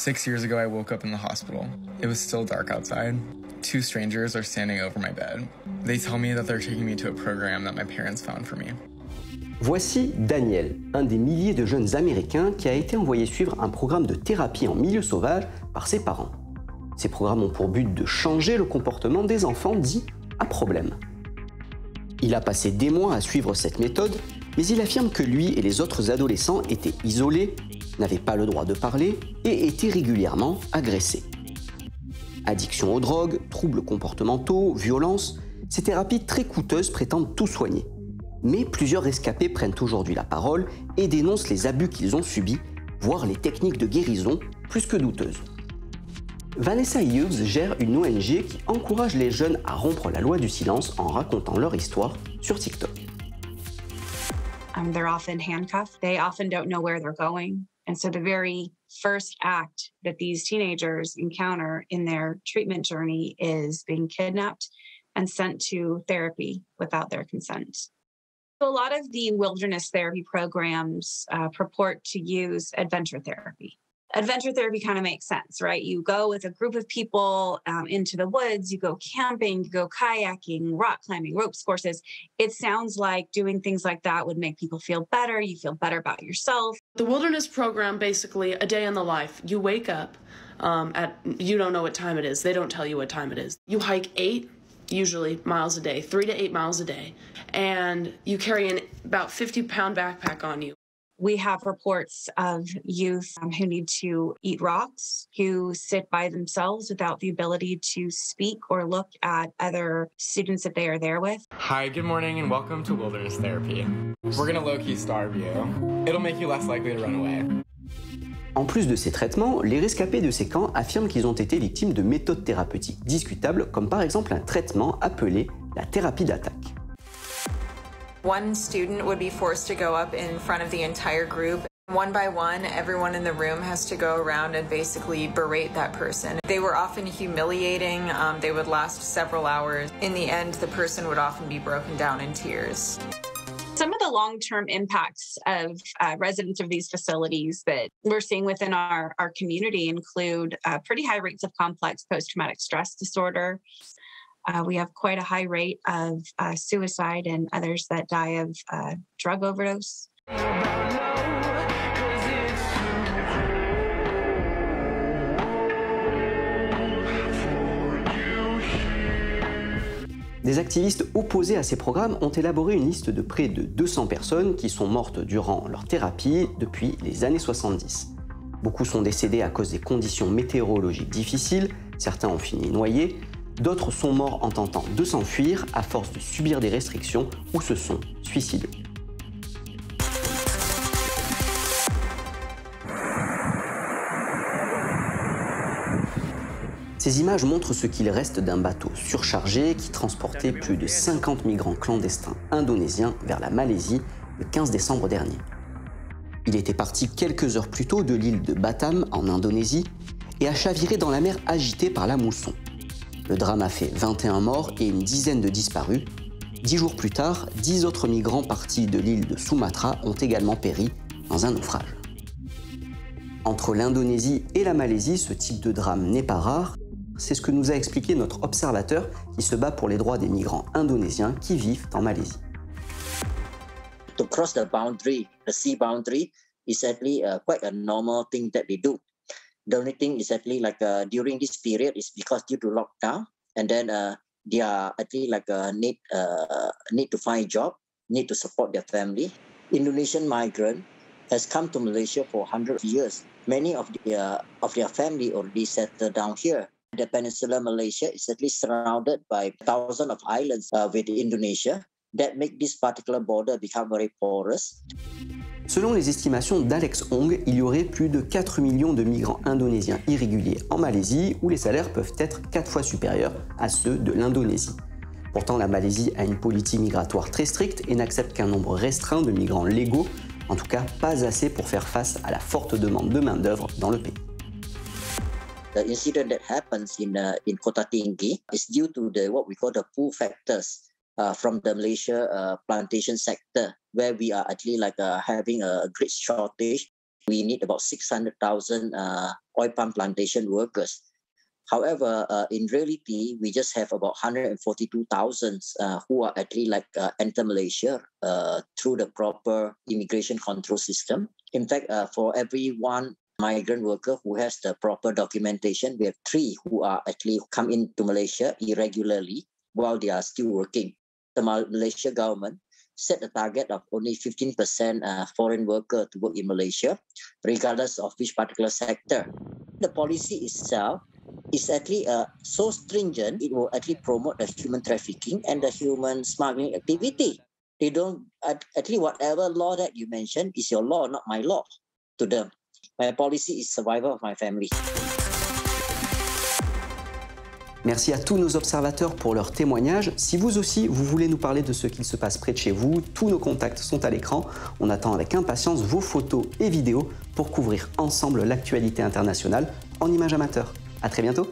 Six years ago, I woke up in the hospital. It was still dark outside. Two strangers are standing over my bed. They tell me that they're taking me to a program that my parents found for me. Voici Daniel, un des milliers de jeunes Américains qui a été envoyé suivre un programme de thérapie en milieu sauvage par ses parents. Ces programmes ont pour but de changer le comportement des enfants dits à problème. Il a passé des mois à suivre cette méthode, mais il affirme que lui et les autres adolescents étaient isolés, n'avaient pas le droit de parler et étaient régulièrement agressés. Addiction aux drogues, troubles comportementaux, violence, ces thérapies très coûteuses prétendent tout soigner. Mais plusieurs rescapés prennent aujourd'hui la parole et dénoncent les abus qu'ils ont subis, voire les techniques de guérison plus que douteuses. Vanessa Hughes gère une ONG qui encourage les jeunes à rompre la loi du silence en racontant leur histoire sur TikTok. Um, they're often handcuffed. They often don't know where they're going. And so the very first act that these teenagers encounter in their treatment journey is being kidnapped and sent to therapy without their consent. So a lot of the wilderness therapy programs uh, purport to use adventure therapy. Adventure therapy kind of makes sense, right? You go with a group of people um, into the woods, you go camping, you go kayaking, rock climbing, ropes courses. It sounds like doing things like that would make people feel better. You feel better about yourself. The wilderness program basically a day in the life. You wake up um, at, you don't know what time it is. They don't tell you what time it is. You hike eight usually miles a day, three to eight miles a day, and you carry an about 50 pound backpack on you. We have reports of youth um, who need to eat rocks, who sit by themselves without the ability to speak or look at other students that they are there with. Hi, good morning, and welcome to Wilderness Therapy. We're gonna low key starve you. It'll make you less likely to run away. En plus de ces traitements, les rescapés de ces camps affirment qu'ils ont été victimes de méthodes thérapeutiques discutables, comme par exemple un traitement appelé la thérapie d'attaque. One student would be forced to go up in front of the entire group. One by one, everyone in the room has to go around and basically berate that person. They were often humiliating, um, they would last several hours. In the end, the person would often be broken down in tears. Some of the long term impacts of uh, residents of these facilities that we're seeing within our, our community include uh, pretty high rates of complex post traumatic stress disorder. Uh, we have quite a high rate of uh, suicide and others that die of uh, drug overdose. Des activistes opposés à ces programmes ont élaboré une liste de près de 200 personnes qui sont mortes durant leur thérapie depuis les années 70. Beaucoup sont décédés à cause des conditions météorologiques difficiles, certains ont fini noyés, d'autres sont morts en tentant de s'enfuir à force de subir des restrictions ou se sont suicidés. Ces images montrent ce qu'il reste d'un bateau surchargé qui transportait plus de 50 migrants clandestins indonésiens vers la Malaisie le 15 décembre dernier. Il était parti quelques heures plus tôt de l'île de Batam en Indonésie et a chaviré dans la mer agitée par la mousson. Le drame a fait 21 morts et une dizaine de disparus. Dix jours plus tard, dix autres migrants partis de l'île de Sumatra ont également péri dans un naufrage. Entre l'Indonésie et la Malaisie, ce type de drame n'est pas rare C'est ce que nous a expliqué notre observateur qui se bat pour les droits des migrants indonésiens qui vivent en Malaisie. To cross the boundary, the sea boundary, is actually uh, quite a normal thing that they do. The only thing is actually like uh, during this period is because due to lockdown, and then uh, they are actually like uh, need uh, need to find job, need to support their family. Indonesian migrant has come to Malaysia for hundred years. Many of their of their family already settled down here. The peninsula Malaysia is at least surrounded by thousands of islands uh, with Indonesia that make this particular border become very porous. Selon les estimations d'Alex Hong, il y aurait plus de 4 millions de migrants indonésiens irréguliers en Malaisie où les salaires peuvent être 4 fois supérieurs à ceux de l'Indonésie. Pourtant, la Malaisie a une politique migratoire très stricte et n'accepte qu'un nombre restreint de migrants légaux, en tout cas pas assez pour faire face à la forte demande de main-d'œuvre dans le pays. The incident that happens in uh, Kota Tinggi is due to the what we call the factors uh, from the Malaysia uh, plantation sector, where we are actually like uh, having a great shortage We need about 600,000 uh, oil palm plantation workers. However, uh, in reality, we just have about 142,000 uh, who are actually like enter Malaysia through the proper immigration control system. In fact, for every one migrant worker who has the proper documentation, we have three who are actually come into Malaysia irregularly while they are still working. The Malaysia government set a target of only 15% uh, foreign worker to work in Malaysia, regardless of which particular sector. The policy itself is actually uh, so stringent, it will actually promote the human trafficking and the human smuggling activity. They don't, actually, whatever law that you mentioned is your law, not my law to them. My policy is survival of my family. Merci à tous nos observateurs pour leurs témoignages. Si vous aussi, vous voulez nous parler de ce qu'il se passe près de chez vous, tous nos contacts sont à l'écran. On attend avec impatience vos photos et vidéos pour couvrir ensemble l'actualité internationale en images amateurs. À très bientôt